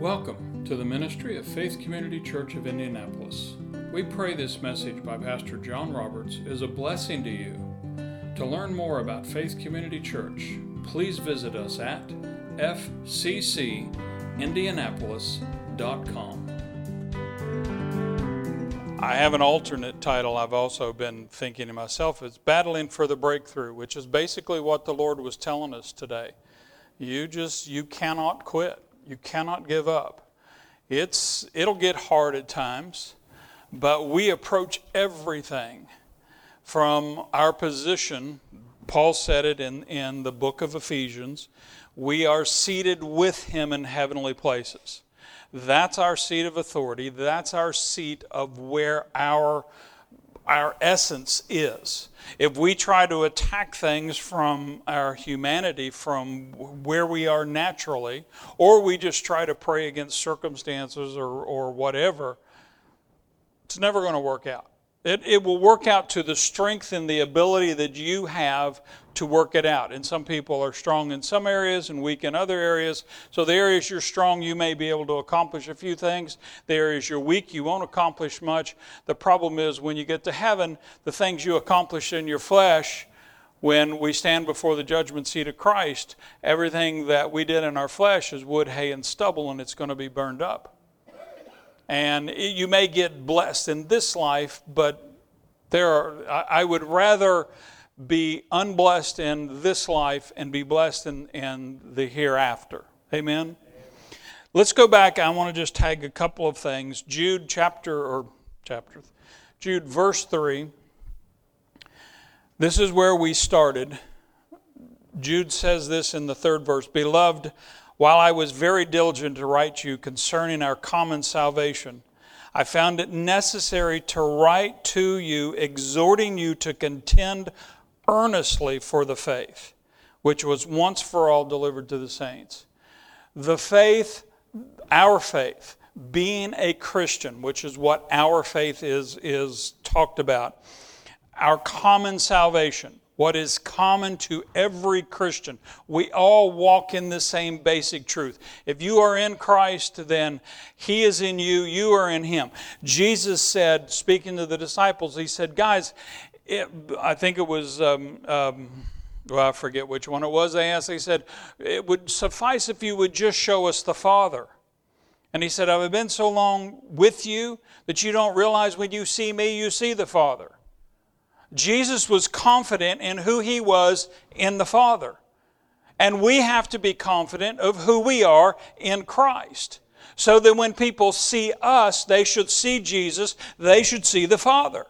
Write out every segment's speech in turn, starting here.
Welcome to the ministry of Faith Community Church of Indianapolis. We pray this message by Pastor John Roberts is a blessing to you. To learn more about Faith Community Church, please visit us at fccindianapolis.com. I have an alternate title I've also been thinking to myself. It's Battling for the Breakthrough, which is basically what the Lord was telling us today. You just, you cannot quit. You cannot give up. It's, it'll get hard at times, but we approach everything from our position. Paul said it in, in the book of Ephesians. We are seated with him in heavenly places. That's our seat of authority. That's our seat of where our, our essence is if we try to attack things from our humanity, from where we are naturally, or we just try to pray against circumstances or, or whatever, it's never going to work out. It, it will work out to the strength and the ability that you have to work it out. And some people are strong in some areas and weak in other areas. So, the areas you're strong, you may be able to accomplish a few things. The areas you're weak, you won't accomplish much. The problem is when you get to heaven, the things you accomplish in your flesh, when we stand before the judgment seat of Christ, everything that we did in our flesh is wood, hay, and stubble, and it's going to be burned up. And you may get blessed in this life, but there are, I would rather be unblessed in this life and be blessed in, in the hereafter. Amen? Let's go back. I want to just tag a couple of things. Jude chapter, or chapter, Jude verse 3. This is where we started. Jude says this in the third verse Beloved, while I was very diligent to write you concerning our common salvation, I found it necessary to write to you, exhorting you to contend earnestly for the faith, which was once for all delivered to the saints. The faith, our faith, being a Christian, which is what our faith is, is talked about, our common salvation what is common to every Christian. We all walk in the same basic truth. If you are in Christ, then He is in you, you are in Him. Jesus said, speaking to the disciples, He said, Guys, it, I think it was. Um, um, well, I forget which one it was. They asked, they said, It would suffice if you would just show us the Father. And he said, I've been so long with you that you don't realize when you see me, you see the Father. Jesus was confident in who he was in the Father. And we have to be confident of who we are in Christ. So that when people see us, they should see Jesus, they should see the Father.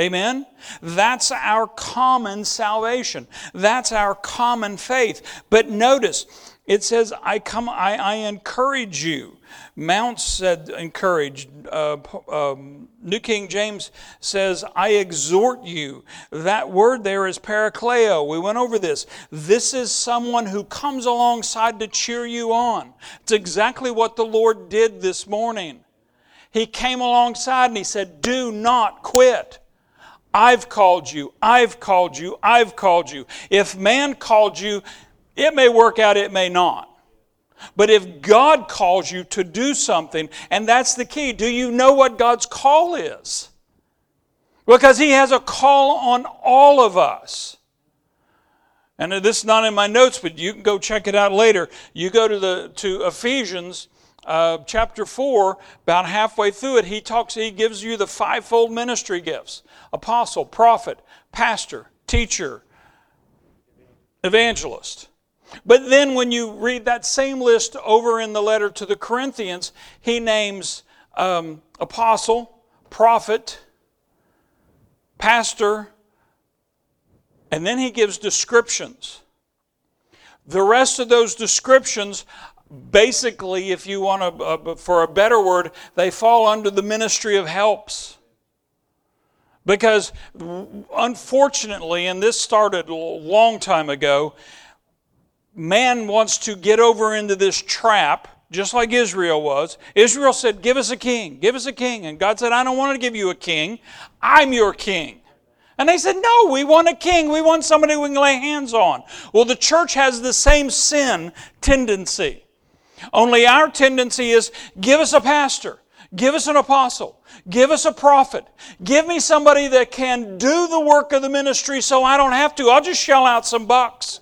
Amen? That's our common salvation. That's our common faith. But notice, it says, I come, I, I encourage you. Mounce said, encourage. Uh, um, New King James says, I exhort you. That word there is parakleo. We went over this. This is someone who comes alongside to cheer you on. It's exactly what the Lord did this morning. He came alongside and he said, Do not quit. I've called you. I've called you. I've called you. If man called you, it may work out, it may not. But if God calls you to do something, and that's the key, do you know what God's call is? Because He has a call on all of us. And this is not in my notes, but you can go check it out later. You go to the to Ephesians uh, chapter four, about halfway through it, he talks. He gives you the fivefold ministry gifts: apostle, prophet, pastor, teacher, evangelist. But then when you read that same list over in the letter to the Corinthians, he names um, apostle, prophet, pastor, and then he gives descriptions. The rest of those descriptions, basically, if you want to, for a better word, they fall under the ministry of helps. Because unfortunately, and this started a long time ago, man wants to get over into this trap, just like Israel was. Israel said, Give us a king, give us a king. And God said, I don't want to give you a king, I'm your king. And they said, No, we want a king. We want somebody we can lay hands on. Well, the church has the same sin tendency. Only our tendency is give us a pastor, give us an apostle, give us a prophet, give me somebody that can do the work of the ministry so I don't have to. I'll just shell out some bucks.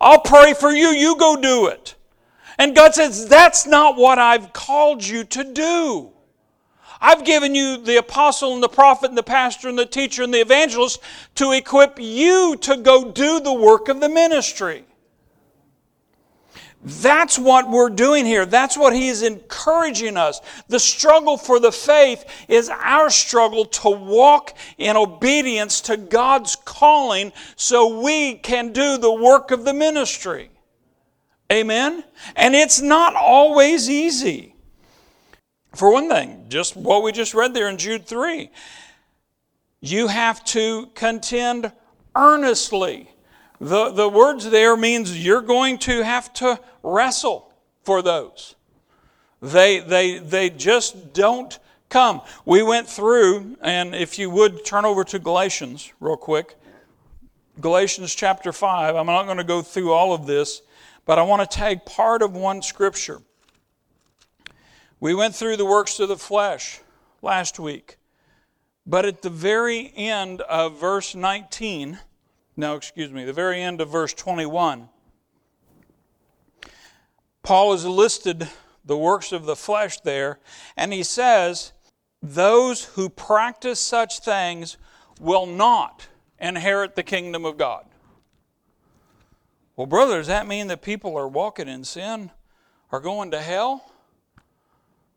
I'll pray for you, you go do it. And God says, That's not what I've called you to do. I've given you the apostle and the prophet and the pastor and the teacher and the evangelist to equip you to go do the work of the ministry. That's what we're doing here. That's what he is encouraging us. The struggle for the faith is our struggle to walk in obedience to God's calling so we can do the work of the ministry. Amen? And it's not always easy. For one thing, just what we just read there in Jude 3, you have to contend earnestly. The, the words there means you're going to have to wrestle for those. They, they, they just don't come. We went through, and if you would turn over to Galatians real quick. Galatians chapter 5. I'm not going to go through all of this, but I want to take part of one scripture. We went through the works of the flesh last week, but at the very end of verse 19, no, excuse me, the very end of verse 21, Paul has listed the works of the flesh there, and he says, Those who practice such things will not inherit the kingdom of God. Well, brother, does that mean that people are walking in sin are going to hell?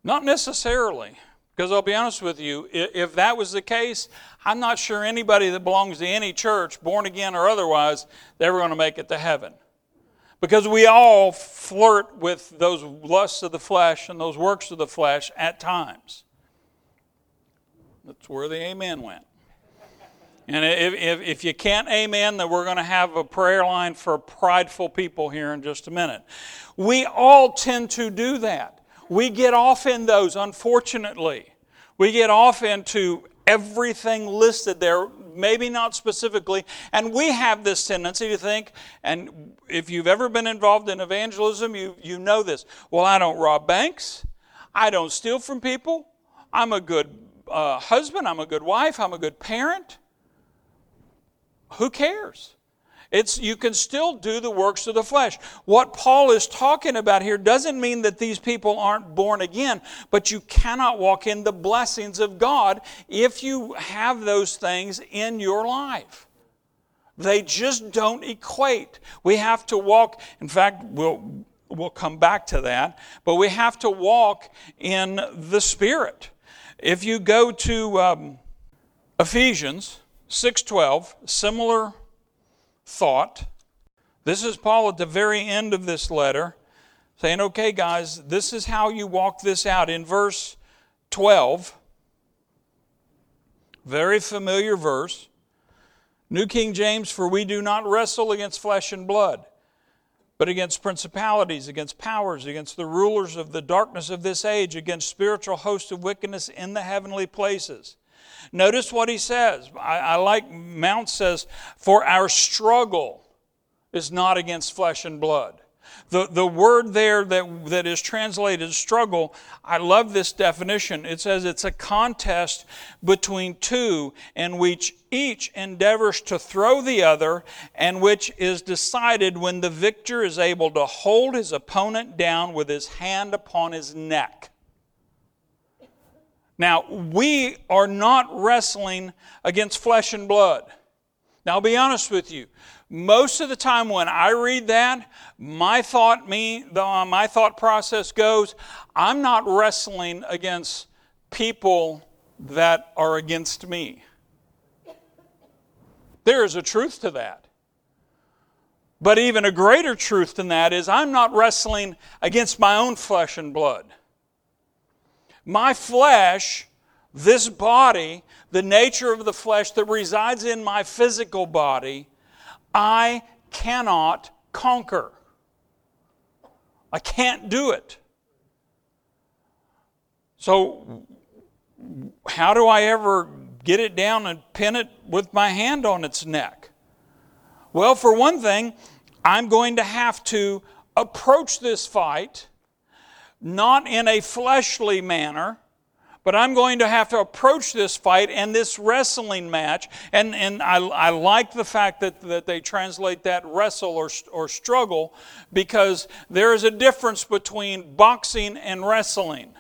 Not necessarily. Because I'll be honest with you, if that was the case, I'm not sure anybody that belongs to any church, born again or otherwise, they're ever going to make it to heaven. Because we all flirt with those lusts of the flesh and those works of the flesh at times. That's where the amen went. And if, if, if, you can't amen, then we're going to have a prayer line for prideful people here in just a minute. We all tend to do that. We get off in those, unfortunately. We get off into everything listed there, maybe not specifically. And we have this tendency to think, and if you've ever been involved in evangelism, you, you know this. Well, I don't rob banks, I don't steal from people, I'm a good uh, husband, I'm a good wife, I'm a good parent. Who cares? It's, you can still do the works of the flesh. What Paul is talking about here doesn't mean that these people aren't born again, but you cannot walk in the blessings of God if you have those things in your life. They just don't equate. We have to walk, in fact, we'll, we'll come back to that, but we have to walk in the Spirit. If you go to um, Ephesians 6:12, similar thought. This is Paul at the very end of this letter saying, okay, guys, this is how you walk this out. In verse 12, very familiar verse, New King James, for we do not wrestle against flesh and blood, but against principalities, against powers, against the rulers of the darkness of this age, against spiritual hosts of wickedness in the heavenly places. Notice what he says. I, I like Mounce says, For our struggle is not against flesh and blood. The, the word there that, that is translated struggle, I love this definition. It says it's a contest between two in which each endeavors to throw the other, and which is decided when the victor is able to hold his opponent down with his hand upon his neck. Now, we are not wrestling against flesh and blood. Now, I'll be honest with you. Most of the time when I read that, my thought me uh, my thought process goes, I'm not wrestling against people that are against me. There is a truth to that. But even a greater truth than that is I'm not wrestling against my own flesh and blood my flesh, this body, the nature of the flesh that resides in my physical body, I cannot conquer. I can't do it. So, how do I ever get it down and pin it with my hand on its neck? Well, for one thing, I'm going to have to approach this fight not in a fleshly manner, but I'm going to have to approach this fight and this wrestling match. And, and I, I like the fact that, that they translate that wrestle or, or struggle because there is a difference between boxing and wrestling.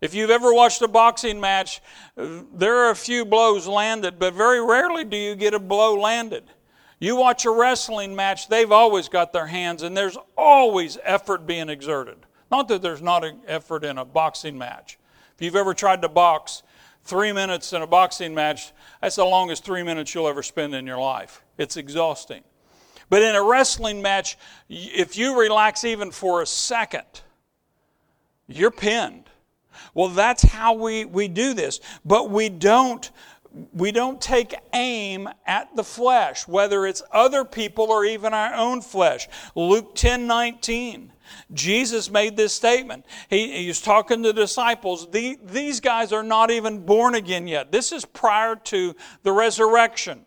If you've ever watched a boxing match, there are a few blows landed, but very rarely do you get a blow landed. You watch a wrestling match, they've always got their hands, and there's always effort being exerted. Not that there's not an effort in a boxing match, if you've ever tried to box, three minutes in a boxing match, that's the longest three minutes you'll ever spend in your life. It's exhausting. But in a wrestling match, if you relax even for a second, you're pinned. Well, that's how we, we do this. But we don't we don't take aim at the flesh, whether it's other people or even our own flesh. Luke 10 19. Jesus made this statement. He, talking to the disciples. The, these guys are not even born again yet. This is prior to the resurrection.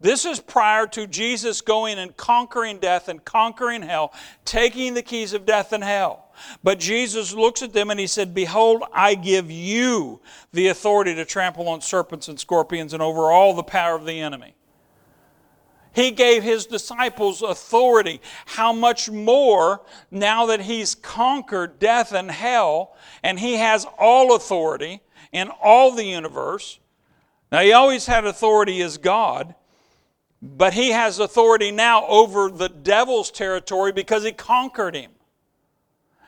This is prior to Jesus going and conquering death and conquering hell, taking the keys of death and hell. But Jesus looks at them and he said, Behold, I give you the authority to trample on serpents and scorpions and over all the power of the enemy. He gave his disciples authority. How much more now that he's conquered death and hell and he has all authority in all the universe? Now, he always had authority as God, but he has authority now over the devil's territory because he conquered him.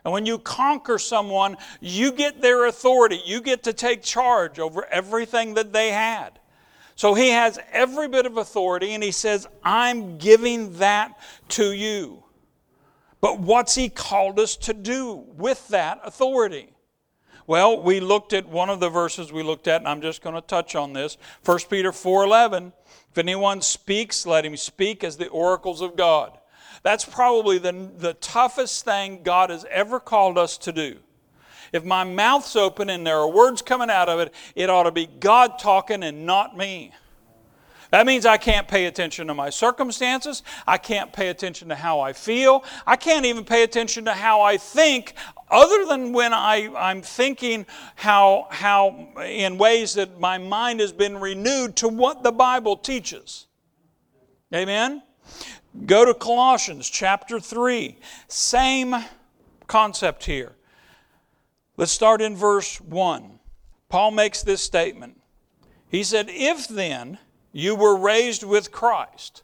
And when you conquer someone, you get their authority. You get to take charge over everything that they had. So he has every bit of authority, and he says, I'm giving that to you. But what's he called us to do with that authority? Well, we looked at one of the verses we looked at, and I'm just going to touch on this. 1 Peter 4:11. If anyone speaks, let him speak as the oracles of God. That's probably the, the toughest thing God has ever called us to do. If my mouth's open and there are words coming out of it, it ought to be God talking and not me. That means I can't pay attention to my circumstances. I can't pay attention to how I feel. I can't even pay attention to how I think, other than when I, I'm thinking how, how, in ways that my mind has been renewed to what the Bible teaches. Amen? Go to Colossians chapter 3. Same concept here. Let's start in verse 1. Paul makes this statement. He said, If then you were raised with Christ.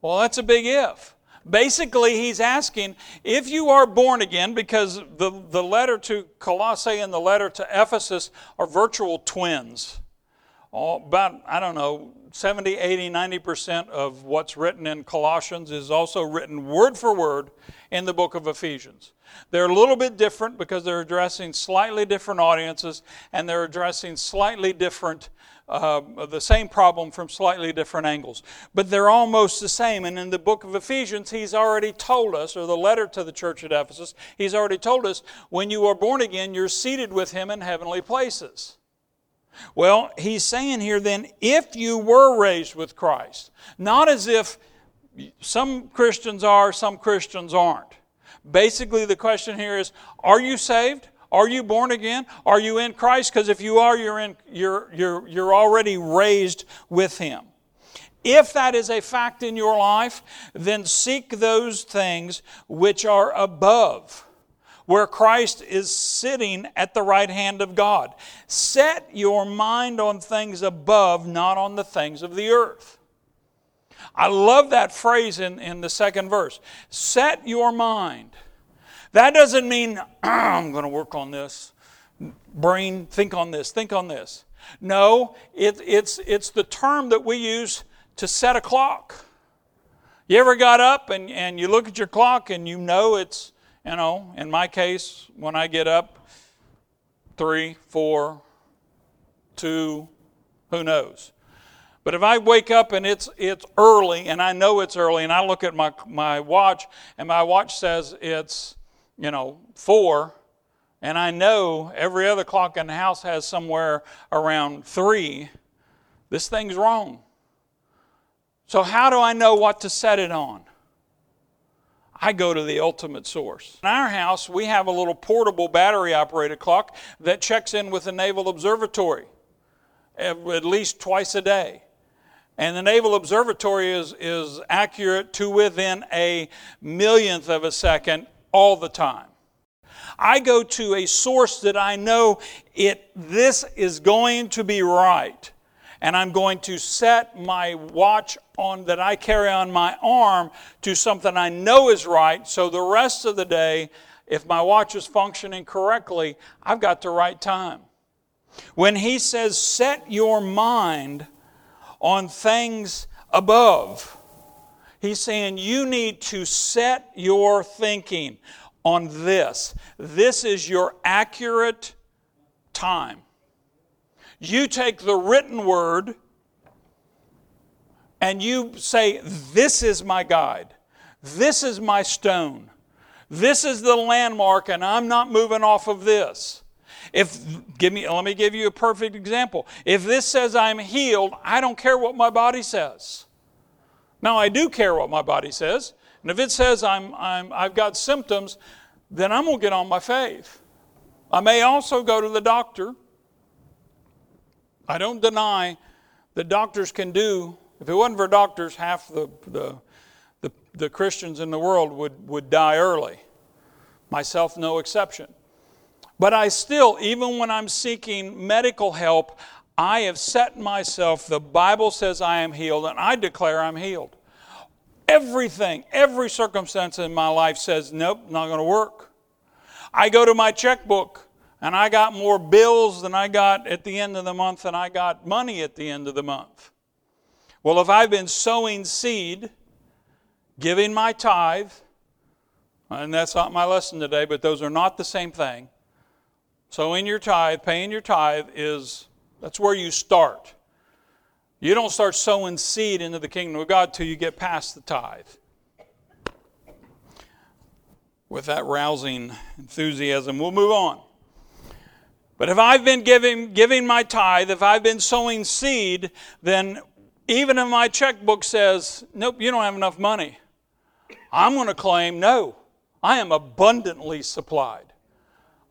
Well, that's a big if. Basically, he's asking if you are born again, because the, the letter to Colossae and the letter to Ephesus are virtual twins. All, about, I don't know, 70, 80, 90% of what's written in Colossians is also written word for word in the book of Ephesians. They're a little bit different because they're addressing slightly different audiences and they're addressing slightly different, uh, the same problem from slightly different angles. But they're almost the same. And in the book of Ephesians, he's already told us, or the letter to the church at Ephesus, he's already told us when you are born again, you're seated with him in heavenly places. Well, he's saying here then, if you were raised with Christ, not as if some Christians are, some Christians aren't. Basically, the question here is Are you saved? Are you born again? Are you in Christ? Because if you are, you're, in, you're, you're, you're already raised with Him. If that is a fact in your life, then seek those things which are above where Christ is sitting at the right hand of God. Set your mind on things above, not on the things of the earth. I love that phrase in, in the second verse. Set your mind. That doesn't mean I'm going to work on this. Brain, think on this, think on this. No, it, it's, it's the term that we use to set a clock. You ever got up and, and you look at your clock and you know it's you know, in my case, when I get up, three, four, two, who knows? But if I wake up and it's it's early and I know it's early and I look at my my watch and my watch says it's you know four and I know every other clock in the house has somewhere around three, this thing's wrong. So how do I know what to set it on? I go to the ultimate source. In our house, we have a little portable battery operated clock that checks in with the Naval Observatory eh, at least twice a day. And the Naval Observatory is, is accurate to within a millionth of a second all the time. I go to a source that I know it this is going to be right. And I'm going to set my watch on that I carry on my arm to something I know is right. So the rest of the day, if my watch is functioning correctly, I've got the right time. When he says, set your mind on things above, he's saying you need to set your thinking on this. This is your accurate time. You take the written word and you say, This is my guide. This is my stone. This is the landmark, and I'm not moving off of this. If give me let me give you a perfect example. If this says I'm healed, I don't care what my body says. Now I do care what my body says. And if it says I'm, I'm I've got symptoms, then I'm gonna get on my faith. I may also go to the doctor. I don't deny that doctors can do, if it wasn't for doctors, half the, the, the, the Christians in the world would, would die early. Myself, no exception. But I still, even when I'm seeking medical help, I have set myself, the Bible says I am healed, and I declare I'm healed. Everything, every circumstance in my life says, nope, not going to work. I go to my checkbook and I got more bills than I got at the end of the month and I got money at the end of the month. Well, if I've been sowing seed, giving my tithe, and that's not my lesson today, but those are not the same thing. Sowing your tithe, paying your tithe is that's where you start. You don't start sowing seed into the kingdom of God till you get past the tithe. With that rousing enthusiasm, we'll move on. But if I've been giving, giving my tithe, if I've been sowing seed, then even if my checkbook says, nope, you don't have enough money, I'm going to claim, no, I am abundantly supplied.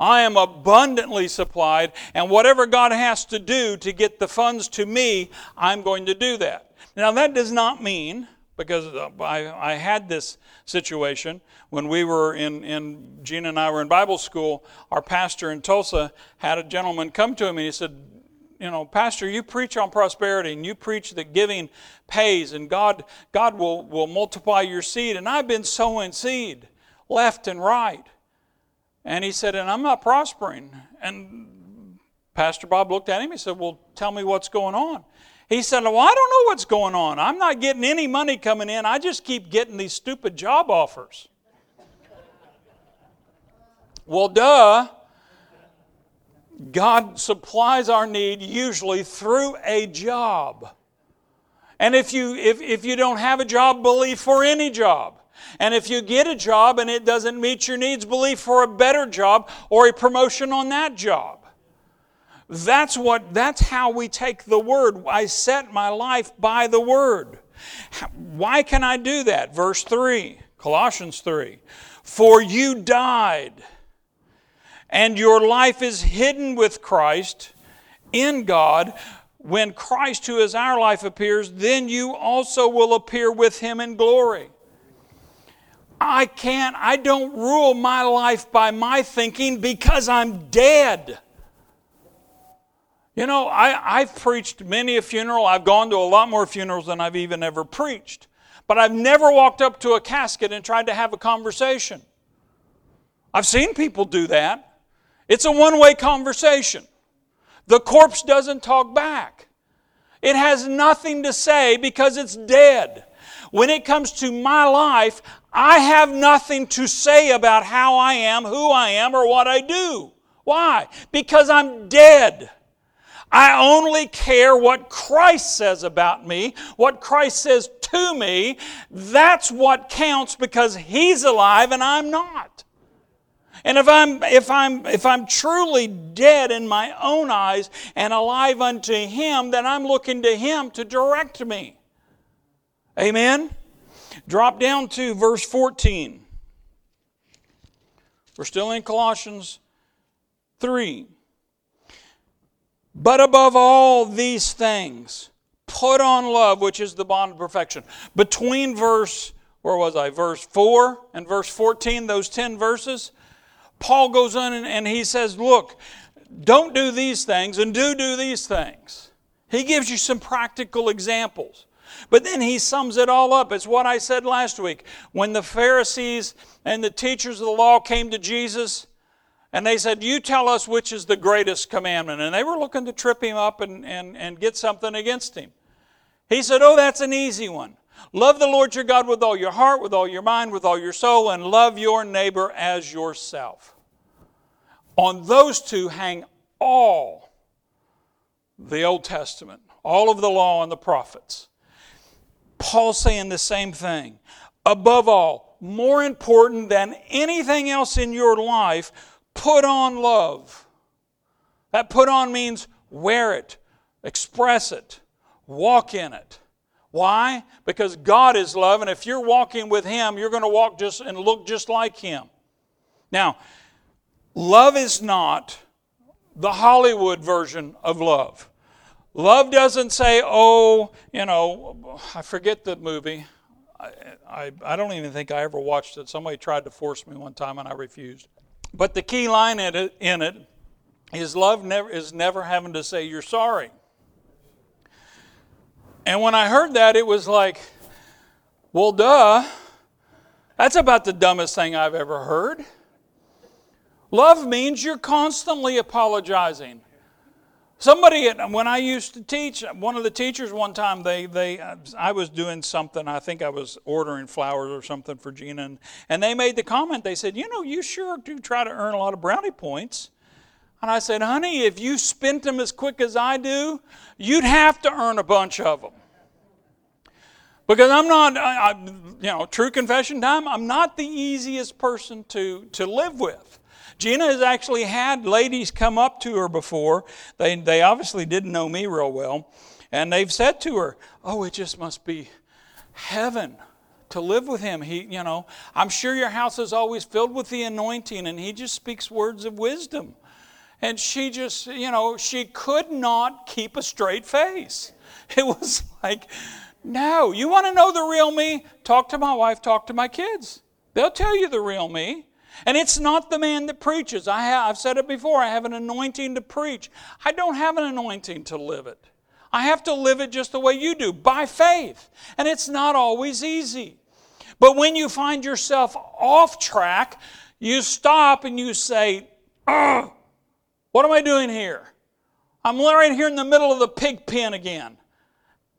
I am abundantly supplied, and whatever God has to do to get the funds to me, I'm going to do that. Now, that does not mean, because uh, I, I had this situation when we were in, in, Gina and I were in Bible school, our pastor in Tulsa had a gentleman come to him and he said, you know, Pastor, you preach on prosperity and you preach that giving pays and God, God will, will multiply your seed. And I've been sowing seed left and right. And he said, And I'm not prospering. And Pastor Bob looked at him. He said, Well, tell me what's going on. He said, Well, I don't know what's going on. I'm not getting any money coming in. I just keep getting these stupid job offers. well, duh. God supplies our need usually through a job. And if you, if, if you don't have a job, believe for any job. And if you get a job and it doesn't meet your needs, believe for a better job or a promotion on that job. That's what that's how we take the word. I set my life by the word. Why can I do that? Verse 3, Colossians 3. For you died, and your life is hidden with Christ in God. When Christ, who is our life, appears, then you also will appear with him in glory. I can't, I don't rule my life by my thinking because I'm dead. You know, I, I've preached many a funeral. I've gone to a lot more funerals than I've even ever preached. But I've never walked up to a casket and tried to have a conversation. I've seen people do that. It's a one way conversation. The corpse doesn't talk back, it has nothing to say because it's dead. When it comes to my life, I have nothing to say about how I am, who I am, or what I do. Why? Because I'm dead. I only care what Christ says about me, what Christ says to me. That's what counts because He's alive and I'm not. And if I'm, if, I'm, if I'm truly dead in my own eyes and alive unto Him, then I'm looking to Him to direct me. Amen? Drop down to verse 14. We're still in Colossians 3. But above all these things, put on love, which is the bond of perfection. Between verse, where was I? Verse 4 and verse 14, those 10 verses, Paul goes on and, and he says, Look, don't do these things and do do these things. He gives you some practical examples. But then he sums it all up. It's what I said last week. When the Pharisees and the teachers of the law came to Jesus, and they said, You tell us which is the greatest commandment. And they were looking to trip him up and, and, and get something against him. He said, Oh, that's an easy one. Love the Lord your God with all your heart, with all your mind, with all your soul, and love your neighbor as yourself. On those two hang all the Old Testament, all of the law and the prophets. Paul saying the same thing. Above all, more important than anything else in your life, put on love. That put on means wear it, express it, walk in it. Why? Because God is love, and if you're walking with Him, you're going to walk just and look just like Him. Now, love is not the Hollywood version of love. Love doesn't say, oh, you know, I forget the movie. I, I, I don't even think I ever watched it. Somebody tried to force me one time and I refused. But the key line in it, in it is love never, is never having to say you're sorry. And when I heard that, it was like, well, duh. That's about the dumbest thing I've ever heard. Love means you're constantly apologizing. Somebody, when I used to teach, one of the teachers one time, they, they, I was doing something, I think I was ordering flowers or something for Gina, and, and they made the comment, they said, You know, you sure do try to earn a lot of brownie points. And I said, Honey, if you spent them as quick as I do, you'd have to earn a bunch of them. Because I'm not, I, I, you know, true confession time, I'm not the easiest person to, to live with. Gina has actually had ladies come up to her before. They, they obviously didn't know me real well. And they've said to her, Oh, it just must be heaven to live with him. He, you know, I'm sure your house is always filled with the anointing, and he just speaks words of wisdom. And she just, you know, she could not keep a straight face. It was like, no, you want to know the real me? Talk to my wife, talk to my kids. They'll tell you the real me. And it's not the man that preaches. I have, I've said it before, I have an anointing to preach. I don't have an anointing to live it. I have to live it just the way you do, by faith. And it's not always easy. But when you find yourself off track, you stop and you say, what am I doing here? I'm right here in the middle of the pig pen again.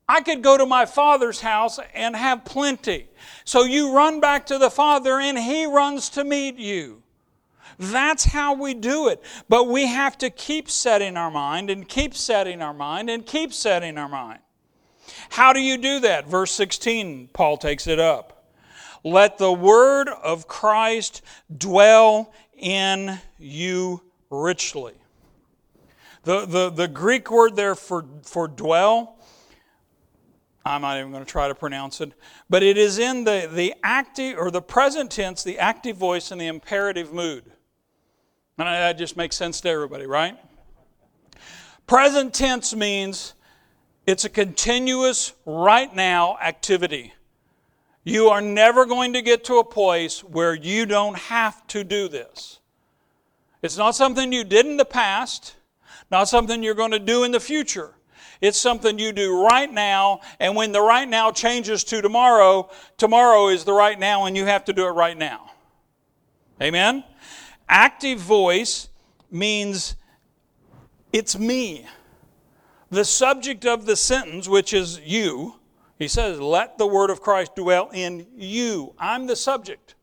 I could go to my father's house and have plenty. So you run back to the Father and He runs to meet you. That's how we do it. But we have to keep setting our mind and keep setting our mind and keep setting our mind. How do you do that? Verse 16, Paul takes it up. Let the word of Christ dwell in you richly. The, the, the Greek word there for, for dwell I'm not even going to try to pronounce it, but it is in the, the active or the present tense, the active voice, and the imperative mood. And that just makes sense to everybody, right? Present tense means it's a continuous, right now activity. You are never going to get to a place where you don't have to do this. It's not something you did in the past, not something you're going to do in the future. It's something you do right now, and when the right now changes to tomorrow, tomorrow is the right now, and you have to do it right now. Amen? Active voice means it's me. The subject of the sentence, which is you, he says, let the word of Christ dwell in you. I'm the subject.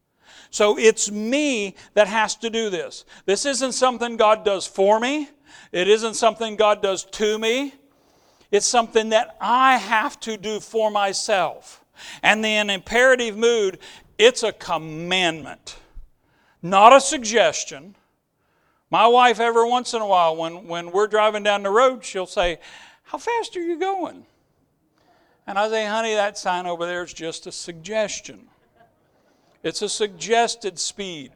So it's me that has to do this. This isn't something God does for me. It isn't something God does to me. It's something that I have to do for myself. And then imperative mood, it's a commandment, not a suggestion. My wife, every once in a while, when, when we're driving down the road, she'll say, How fast are you going? And I say, Honey, that sign over there is just a suggestion. It's a suggested speed.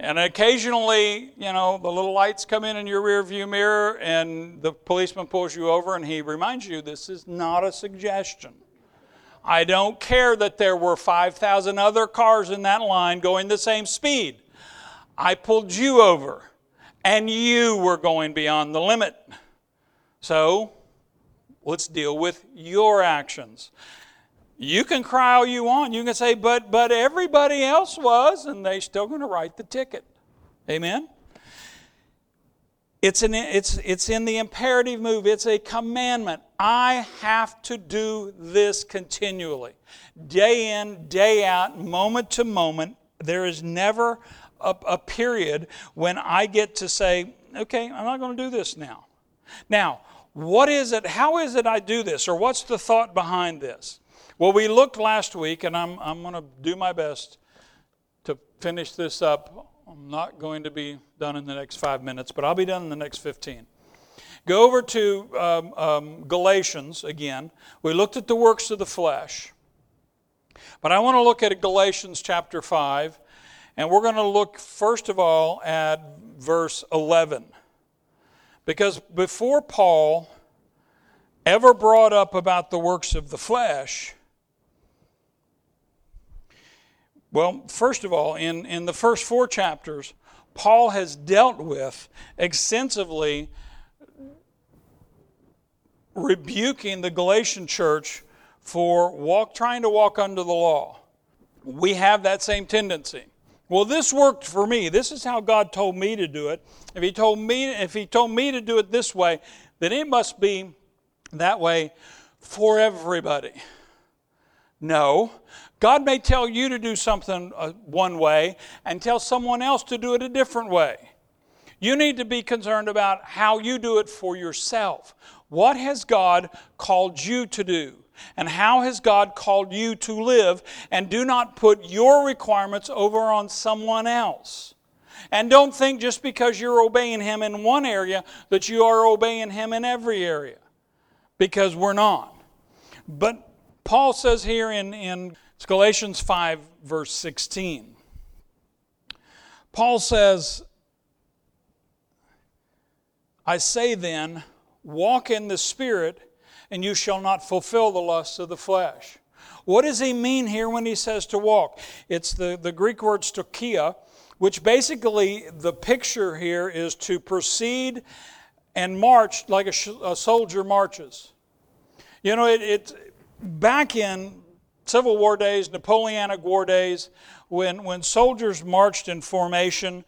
And occasionally, you know, the little lights come in in your rear view mirror and the policeman pulls you over and he reminds you this is not a suggestion. I don't care that there were 5,000 other cars in that line going the same speed. I pulled you over and you were going beyond the limit. So let's deal with your actions. You can cry all you want. You can say, but but everybody else was, and they're still going to write the ticket. Amen. It's, an, it's, it's in the imperative move. It's a commandment. I have to do this continually. Day in, day out, moment to moment. There is never a, a period when I get to say, okay, I'm not going to do this now. Now, what is it? How is it I do this? Or what's the thought behind this? Well, we looked last week, and I'm, I'm going to do my best to finish this up. I'm not going to be done in the next five minutes, but I'll be done in the next 15. Go over to um, um, Galatians again. We looked at the works of the flesh. But I want to look at Galatians chapter 5, and we're going to look first of all at verse 11. Because before Paul ever brought up about the works of the flesh, Well, first of all, in, in the first four chapters, Paul has dealt with extensively rebuking the Galatian church for walk, trying to walk under the law. We have that same tendency. Well, this worked for me. This is how God told me to do it. If he told me if he told me to do it this way, then it must be that way for everybody. No, God may tell you to do something uh, one way and tell someone else to do it a different way. You need to be concerned about how you do it for yourself. What has God called you to do? And how has God called you to live? And do not put your requirements over on someone else. And don't think just because you're obeying Him in one area that you are obeying Him in every area, because we're not. But Paul says here in, in it's Galatians 5, verse 16. Paul says, I say then, walk in the Spirit, and you shall not fulfill the lusts of the flesh. What does he mean here when he says to walk? It's the, the Greek word stoicheia, which basically the picture here is to proceed and march like a, a soldier marches. You know, it, it back in Civil War days, Napoleonic War days, when, when soldiers marched in formation,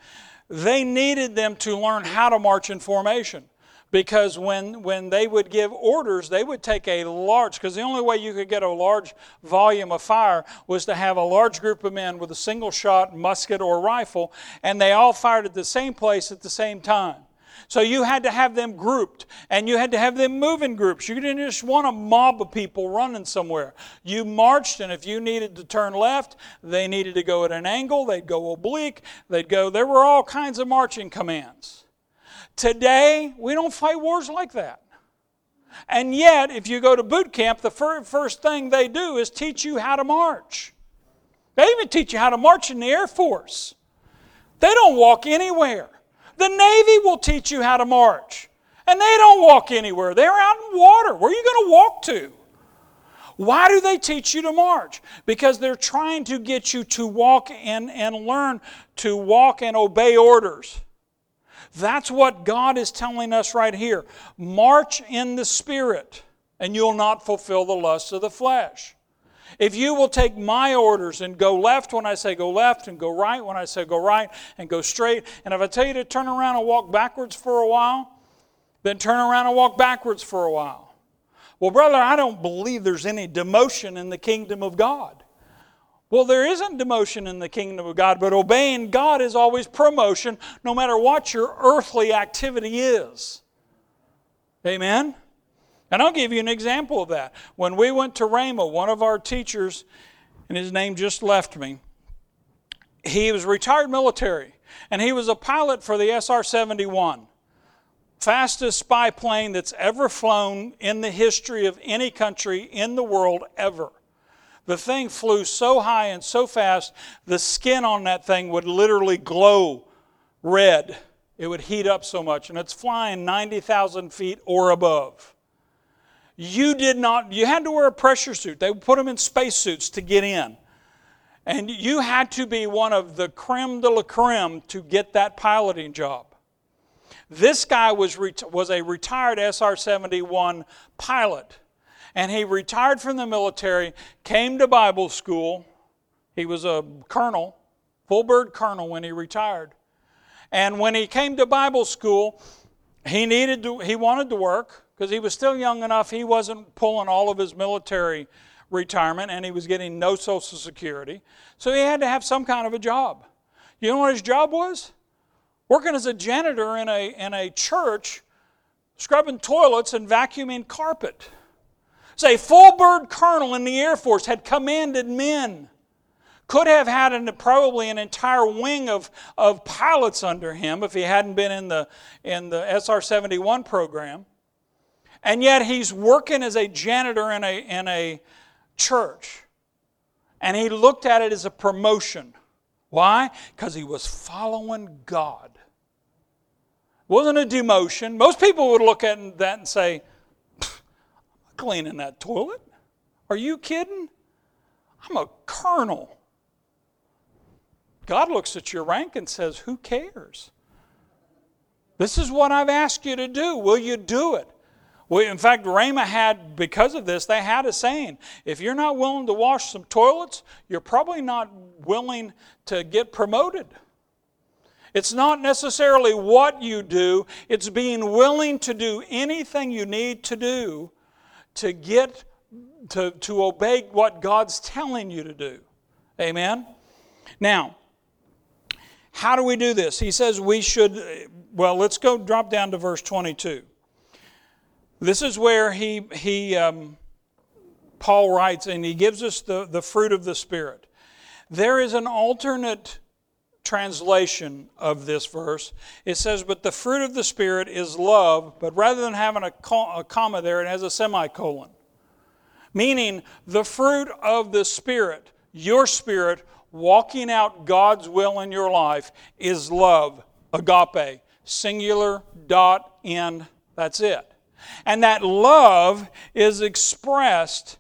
they needed them to learn how to march in formation. Because when, when they would give orders, they would take a large, because the only way you could get a large volume of fire was to have a large group of men with a single shot musket or rifle, and they all fired at the same place at the same time. So you had to have them grouped and you had to have them move in groups. You didn't just want a mob of people running somewhere. You marched, and if you needed to turn left, they needed to go at an angle, they'd go oblique, they'd go, there were all kinds of marching commands. Today, we don't fight wars like that. And yet, if you go to boot camp, the first thing they do is teach you how to march. They even teach you how to march in the Air Force. They don't walk anywhere. The Navy will teach you how to march. And they don't walk anywhere. They're out in water. Where are you going to walk to? Why do they teach you to march? Because they're trying to get you to walk and, and learn to walk and obey orders. That's what God is telling us right here. March in the Spirit, and you'll not fulfill the lusts of the flesh. If you will take my orders and go left when I say go left, and go right when I say go right, and go straight, and if I tell you to turn around and walk backwards for a while, then turn around and walk backwards for a while. Well, brother, I don't believe there's any demotion in the kingdom of God. Well, there isn't demotion in the kingdom of God, but obeying God is always promotion, no matter what your earthly activity is. Amen? And I'll give you an example of that. When we went to Rhema, one of our teachers, and his name just left me, he was retired military, and he was a pilot for the SR 71, fastest spy plane that's ever flown in the history of any country in the world ever. The thing flew so high and so fast, the skin on that thing would literally glow red. It would heat up so much, and it's flying 90,000 feet or above. You did not, you had to wear a pressure suit. They would put them in spacesuits to get in. And you had to be one of the creme de la creme to get that piloting job. This guy was, was a retired SR 71 pilot. And he retired from the military, came to Bible school. He was a colonel, full bird colonel when he retired. And when he came to Bible school, he needed to, he wanted to work because he was still young enough. He wasn't pulling all of his military retirement and he was getting no Social Security. So he had to have some kind of a job. You know what his job was? Working as a janitor in a, in a church, scrubbing toilets and vacuuming carpet. Say, full bird colonel in the Air Force had commanded men. Could have had an, probably an entire wing of, of pilots under him if he hadn't been in the, in the SR 71 program. And yet he's working as a janitor in a, in a church. And he looked at it as a promotion. Why? Because he was following God. It wasn't a demotion. Most people would look at that and say, I'm cleaning that toilet. Are you kidding? I'm a colonel. God looks at your rank and says, Who cares? This is what I've asked you to do. Will you do it? Well, in fact, Rhema had, because of this, they had a saying if you're not willing to wash some toilets, you're probably not willing to get promoted. It's not necessarily what you do, it's being willing to do anything you need to do to get to, to obey what God's telling you to do. Amen? Now, how do we do this? He says we should, well, let's go drop down to verse 22. This is where he, he um, Paul writes, and he gives us the, the fruit of the Spirit. There is an alternate translation of this verse. It says, But the fruit of the Spirit is love, but rather than having a, comma there, it has a semicolon. Meaning, the fruit of the Spirit, your spirit, walking out God's will in your life, is love, agape, singular, dot, end, that's it. And that love is expressed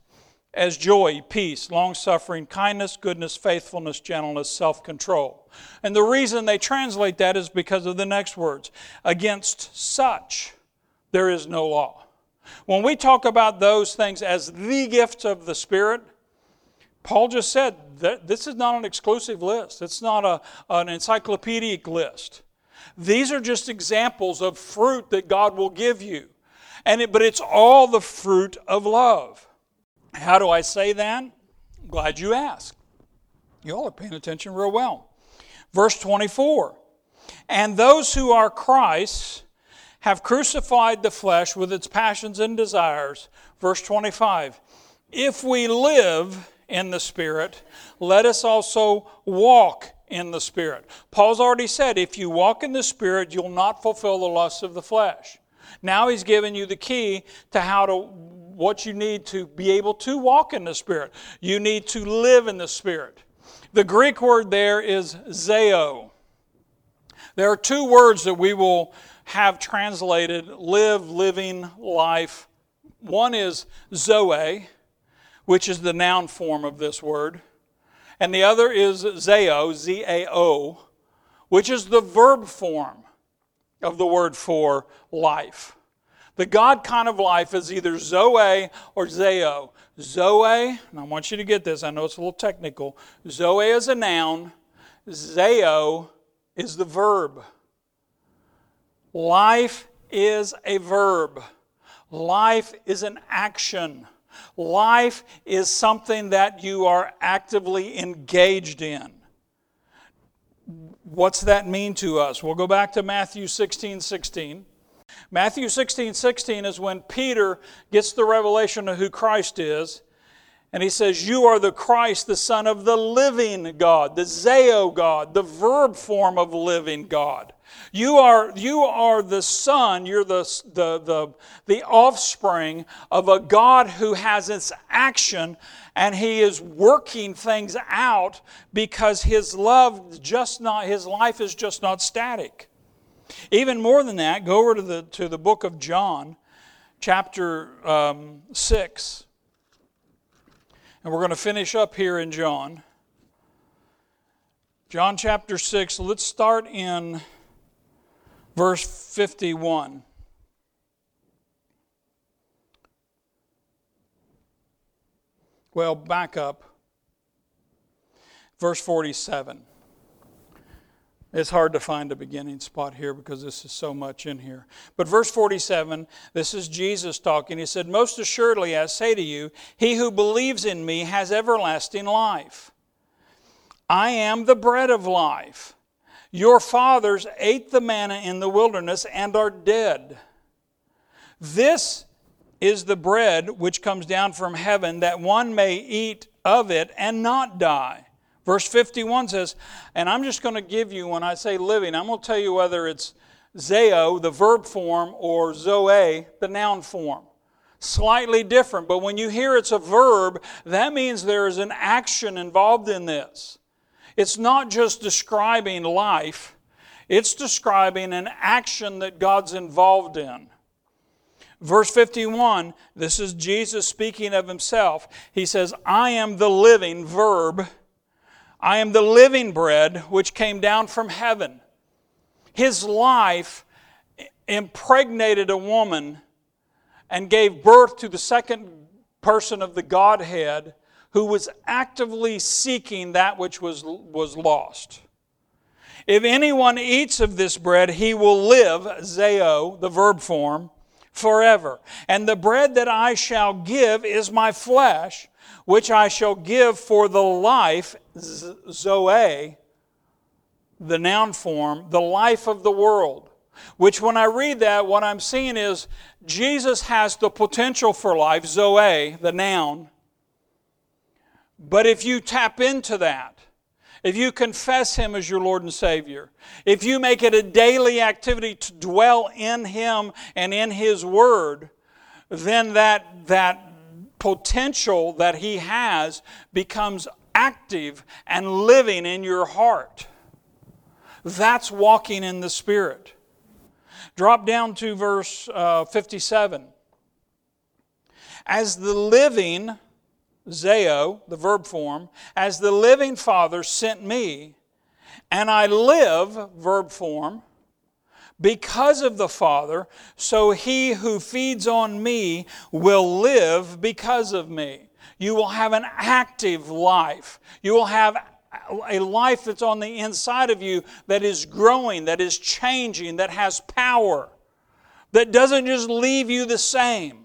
as joy, peace, long suffering, kindness, goodness, faithfulness, gentleness, self control. And the reason they translate that is because of the next words against such there is no law. When we talk about those things as the gifts of the Spirit, Paul just said that this is not an exclusive list. It's not a, an encyclopedic list. These are just examples of fruit that God will give you. And it, but it's all the fruit of love. How do I say that? I'm glad you asked. You all are paying attention real well. Verse 24 And those who are Christ's have crucified the flesh with its passions and desires. Verse 25 If we live in the Spirit, let us also walk in the Spirit. Paul's already said if you walk in the Spirit, you'll not fulfill the lusts of the flesh. Now he's given you the key to how to what you need to be able to walk in the Spirit. You need to live in the Spirit. The Greek word there is zeo. There are two words that we will have translated live, living, life. One is zoe, which is the noun form of this word, and the other is zao, Z A O, which is the verb form of the word for life. The God kind of life is either Zoe or Zeo. Zoe, and I want you to get this, I know it's a little technical. Zoe is a noun, Zeo is the verb. Life is a verb, life is an action. Life is something that you are actively engaged in. What's that mean to us? We'll go back to Matthew 16 16. Matthew 16 16 is when Peter gets the revelation of who Christ is. And he says, You are the Christ, the Son of the living God, the Zeo God, the verb form of living God. You are, you are the son, you're the, the, the, the offspring of a God who has its action and he is working things out because his love just not his life is just not static. Even more than that, go over to the to the book of John, chapter um, six, and we're going to finish up here in John. John chapter 6, let's start in verse 51. Well, back up. Verse 47. It's hard to find a beginning spot here because this is so much in here. But verse 47, this is Jesus talking. He said, Most assuredly, I say to you, he who believes in me has everlasting life. I am the bread of life. Your fathers ate the manna in the wilderness and are dead. This is the bread which comes down from heaven, that one may eat of it and not die. Verse 51 says, and I'm just going to give you, when I say living, I'm going to tell you whether it's zeo, the verb form, or zoe, the noun form. Slightly different, but when you hear it's a verb, that means there is an action involved in this. It's not just describing life, it's describing an action that God's involved in. Verse 51, this is Jesus speaking of himself. He says, I am the living verb. I am the living bread which came down from heaven. His life impregnated a woman and gave birth to the second person of the Godhead who was actively seeking that which was, was lost. If anyone eats of this bread, he will live, zeo, the verb form, forever. And the bread that I shall give is my flesh, which I shall give for the life, zoe, the noun form, the life of the world. Which, when I read that, what I'm seeing is Jesus has the potential for life, zoe, the noun. But if you tap into that, if you confess Him as your Lord and Savior, if you make it a daily activity to dwell in Him and in His Word, then that, that potential that He has becomes active and living in your heart. That's walking in the Spirit. Drop down to verse uh, 57. As the living, zeo, the verb form, as the living Father sent me, and I live, verb form, because of the Father, so he who feeds on me will live because of me. You will have an active life. You will have a life that's on the inside of you that is growing, that is changing, that has power, that doesn't just leave you the same.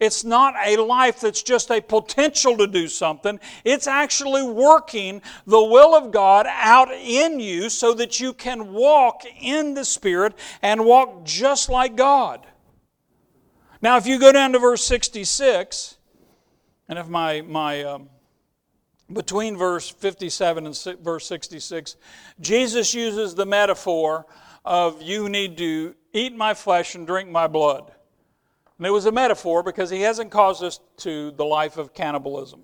It's not a life that's just a potential to do something. It's actually working the will of God out in you so that you can walk in the Spirit and walk just like God. Now, if you go down to verse 66, and if my, my um, between verse 57 and verse 66, Jesus uses the metaphor of you need to eat my flesh and drink my blood. And it was a metaphor because he hasn't caused us to the life of cannibalism.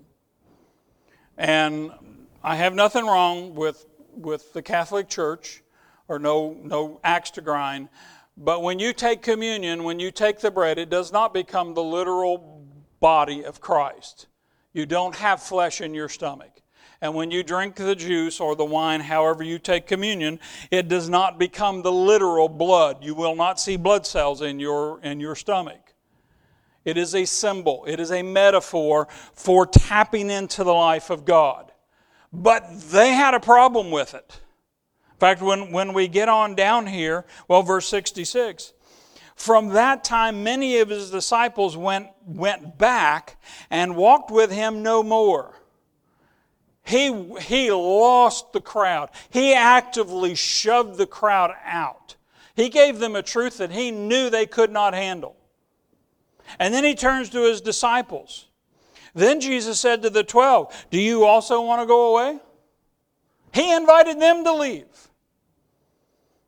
And I have nothing wrong with, with the Catholic Church or no, no axe to grind. But when you take communion, when you take the bread, it does not become the literal body of Christ. You don't have flesh in your stomach. And when you drink the juice or the wine, however you take communion, it does not become the literal blood. You will not see blood cells in your, in your stomach. It is a symbol, it is a metaphor for tapping into the life of God. But they had a problem with it. In fact, when, when we get on down here, well, verse 66, from that time many of his disciples went, went back and walked with him no more. He, he lost the crowd. He actively shoved the crowd out. He gave them a truth that he knew they could not handle. And then he turns to his disciples. Then Jesus said to the twelve, Do you also want to go away? He invited them to leave.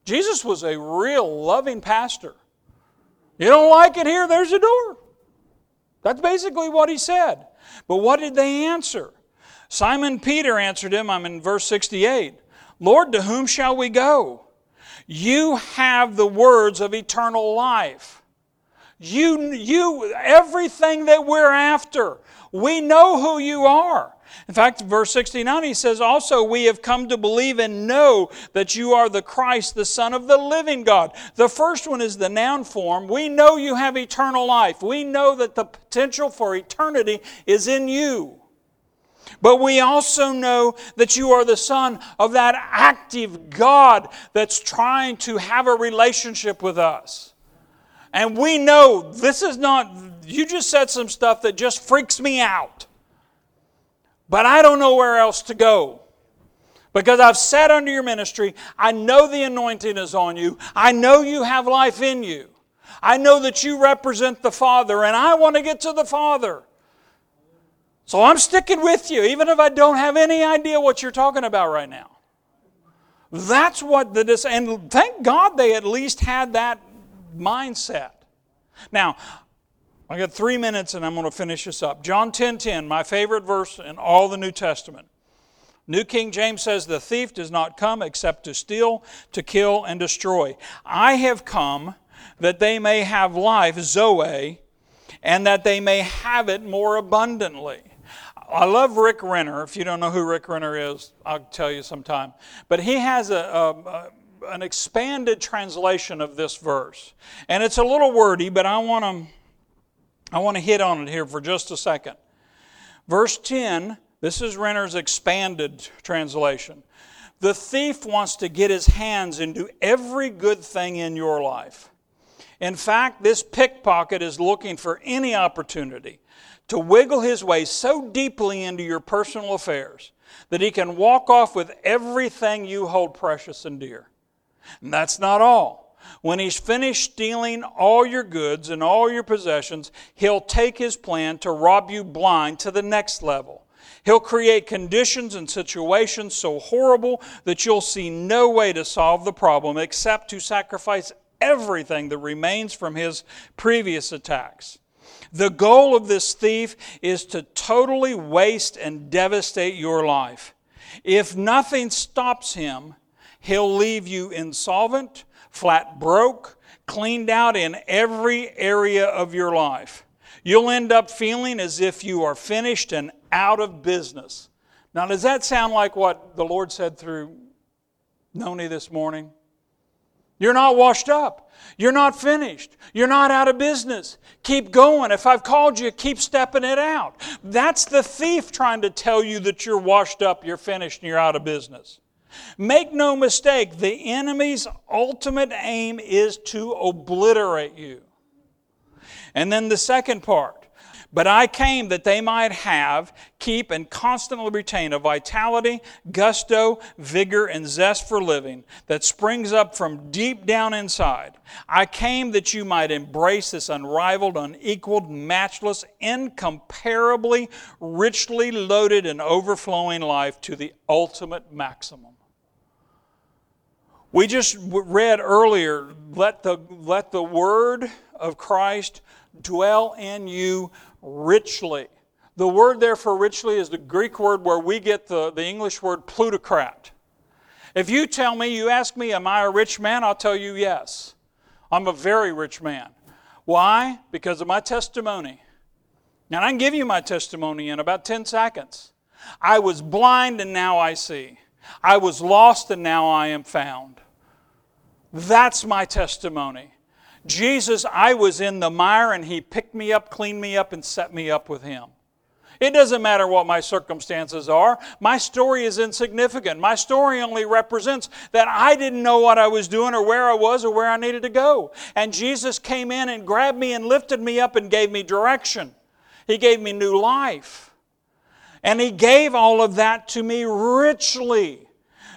Jesus was a real loving pastor. You don't like it here, there's a door. That's basically what he said. But what did they answer? Simon Peter answered him, I'm in verse 68 Lord, to whom shall we go? You have the words of eternal life. You, you, everything that we're after, we know who you are. In fact, verse 69, he says, Also, we have come to believe and know that you are the Christ, the Son of the living God. The first one is the noun form. We know you have eternal life. We know that the potential for eternity is in you. But we also know that you are the Son of that active God that's trying to have a relationship with us. And we know this is not, you just said some stuff that just freaks me out. But I don't know where else to go. Because I've sat under your ministry. I know the anointing is on you. I know you have life in you. I know that you represent the Father, and I want to get to the Father. So I'm sticking with you, even if I don't have any idea what you're talking about right now. That's what the and thank God they at least had that mindset. Now, I got three minutes and I'm going to finish this up. John 10 10, my favorite verse in all the New Testament. New King James says, The thief does not come except to steal, to kill, and destroy. I have come that they may have life, Zoe, and that they may have it more abundantly. I love Rick Renner. If you don't know who Rick Renner is, I'll tell you sometime. But he has a, a, a an expanded translation of this verse. And it's a little wordy, but I want to I want to hit on it here for just a second. Verse 10, this is Renner's expanded translation. The thief wants to get his hands into every good thing in your life. In fact, this pickpocket is looking for any opportunity to wiggle his way so deeply into your personal affairs that he can walk off with everything you hold precious and dear. And that's not all. When he's finished stealing all your goods and all your possessions, he'll take his plan to rob you blind to the next level. He'll create conditions and situations so horrible that you'll see no way to solve the problem except to sacrifice everything that remains from his previous attacks. The goal of this thief is to totally waste and devastate your life. If nothing stops him, he'll leave you insolvent, flat broke, cleaned out in every area of your life. You'll end up feeling as if you are finished and out of business. Now, does that sound like what the Lord said through Noni this morning? You're not washed up. You're not finished. You're not out of business. Keep going. If I've called you, keep stepping it out. That's the thief trying to tell you that you're washed up, you're finished, and you're out of business. Make no mistake, the enemy's ultimate aim is to obliterate you. And then the second part but I came that they might have, keep, and constantly retain a vitality, gusto, vigor, and zest for living that springs up from deep down inside. I came that you might embrace this unrivaled, unequaled, matchless, incomparably, richly loaded, and overflowing life to the ultimate maximum. We just read earlier, let the, let the word of Christ dwell in you richly. The word there for richly is the Greek word where we get the, the English word plutocrat. If you tell me, you ask me, am I a rich man? I'll tell you yes. I'm a very rich man. Why? Because of my testimony. And I can give you my testimony in about 10 seconds. I was blind and now I see. I was lost and now I am found. That's my testimony. Jesus, I was in the mire and He picked me up, cleaned me up, and set me up with Him. It doesn't matter what my circumstances are. My story is insignificant. My story only represents that I didn't know what I was doing or where I was or where I needed to go. And Jesus came in and grabbed me and lifted me up and gave me direction. He gave me new life. And He gave all of that to me richly.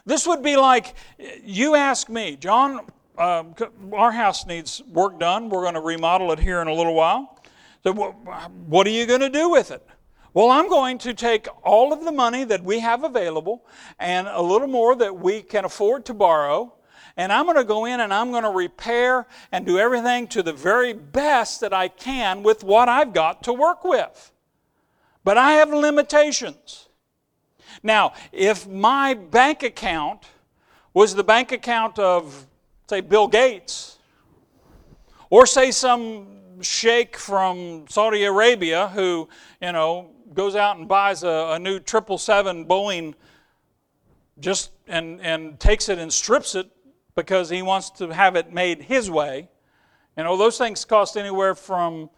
This would be like you ask me, John, uh, our house needs work done. We're going to remodel it here in a little while. So, what are you going to do with it? Well, I'm going to take all of the money that we have available and a little more that we can afford to borrow, and I'm going to go in and I'm going to repair and do everything to the very best that I can with what I've got to work with. But I have limitations. Now, if my bank account was the bank account of, say, Bill Gates, or say some sheikh from Saudi Arabia who, you know, goes out and buys a, a new 777 Boeing just and, and takes it and strips it because he wants to have it made his way. You know, those things cost anywhere from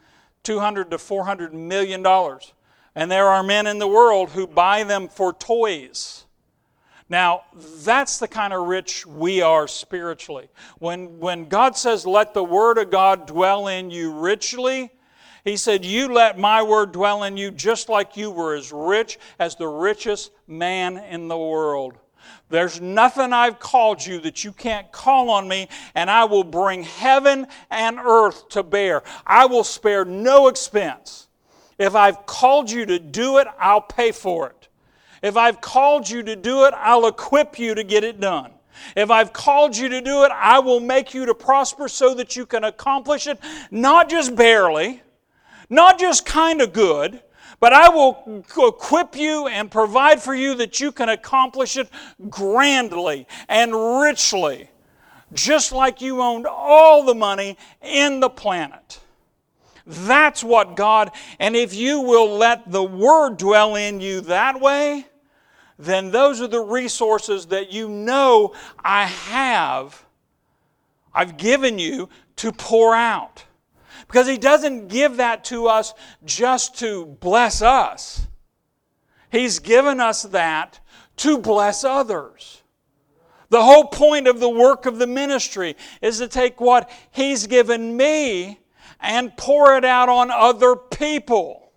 200 to 400 million dollars. And there are men in the world who buy them for toys. Now, that's the kind of rich we are spiritually. When, when God says, Let the word of God dwell in you richly, He said, You let my word dwell in you just like you were as rich as the richest man in the world. There's nothing I've called you that you can't call on me, and I will bring heaven and earth to bear. I will spare no expense. If I've called you to do it, I'll pay for it. If I've called you to do it, I'll equip you to get it done. If I've called you to do it, I will make you to prosper so that you can accomplish it, not just barely, not just kind of good, but I will equip you and provide for you that you can accomplish it grandly and richly, just like you owned all the money in the planet. That's what God, and if you will let the Word dwell in you that way, then those are the resources that you know I have, I've given you to pour out. Because He doesn't give that to us just to bless us, He's given us that to bless others. The whole point of the work of the ministry is to take what He's given me and pour it out on other people.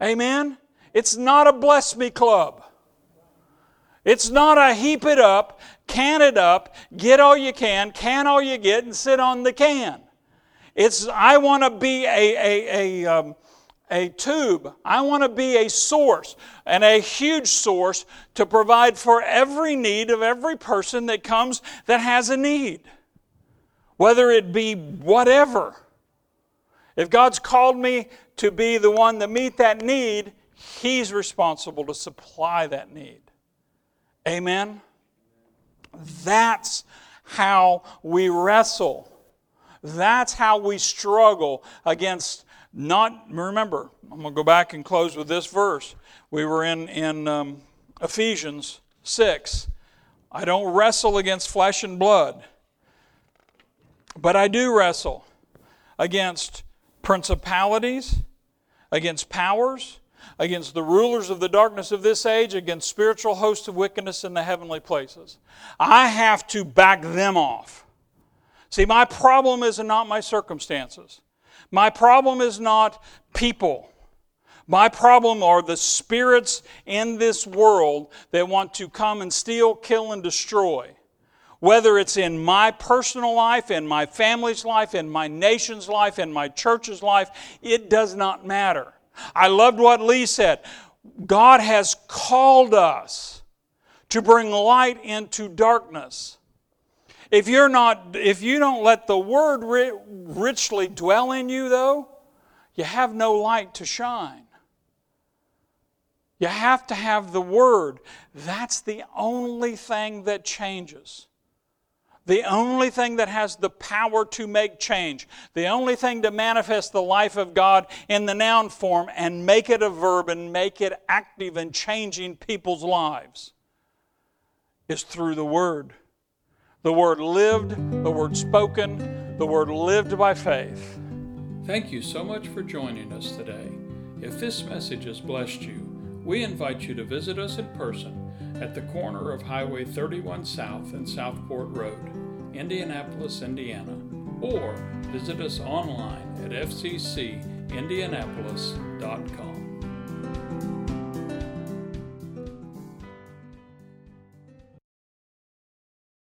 Amen? It's not a bless me club. It's not a heap it up, can it up, get all you can, can all you get, and sit on the can. It's, I want to be a, a, a, um, a tube. I want to be a source and a huge source to provide for every need of every person that comes that has a need, whether it be whatever. If God's called me to be the one to meet that need, He's responsible to supply that need. Amen? That's how we wrestle. That's how we struggle against not, remember, I'm going to go back and close with this verse. We were in, in um, Ephesians 6. I don't wrestle against flesh and blood, but I do wrestle against principalities, against powers, against the rulers of the darkness of this age, against spiritual hosts of wickedness in the heavenly places. I have to back them off. See, my problem is not my circumstances. My problem is not people. My problem are the spirits in this world that want to come and steal, kill, and destroy. Whether it's in my personal life, in my family's life, in my nation's life, in my church's life, it does not matter. I loved what Lee said. God has called us to bring light into darkness. If you're not, if you don't let the word richly dwell in you, though, you have no light to shine. You have to have the word. That's the only thing that changes. The only thing that has the power to make change, the only thing to manifest the life of God in the noun form and make it a verb and make it active and changing people's lives is through the Word. The Word lived, the Word spoken, the Word lived by faith. Thank you so much for joining us today. If this message has blessed you, we invite you to visit us in person at the corner of Highway 31 South and Southport Road, Indianapolis, Indiana, or visit us online at fccindianapolis.com.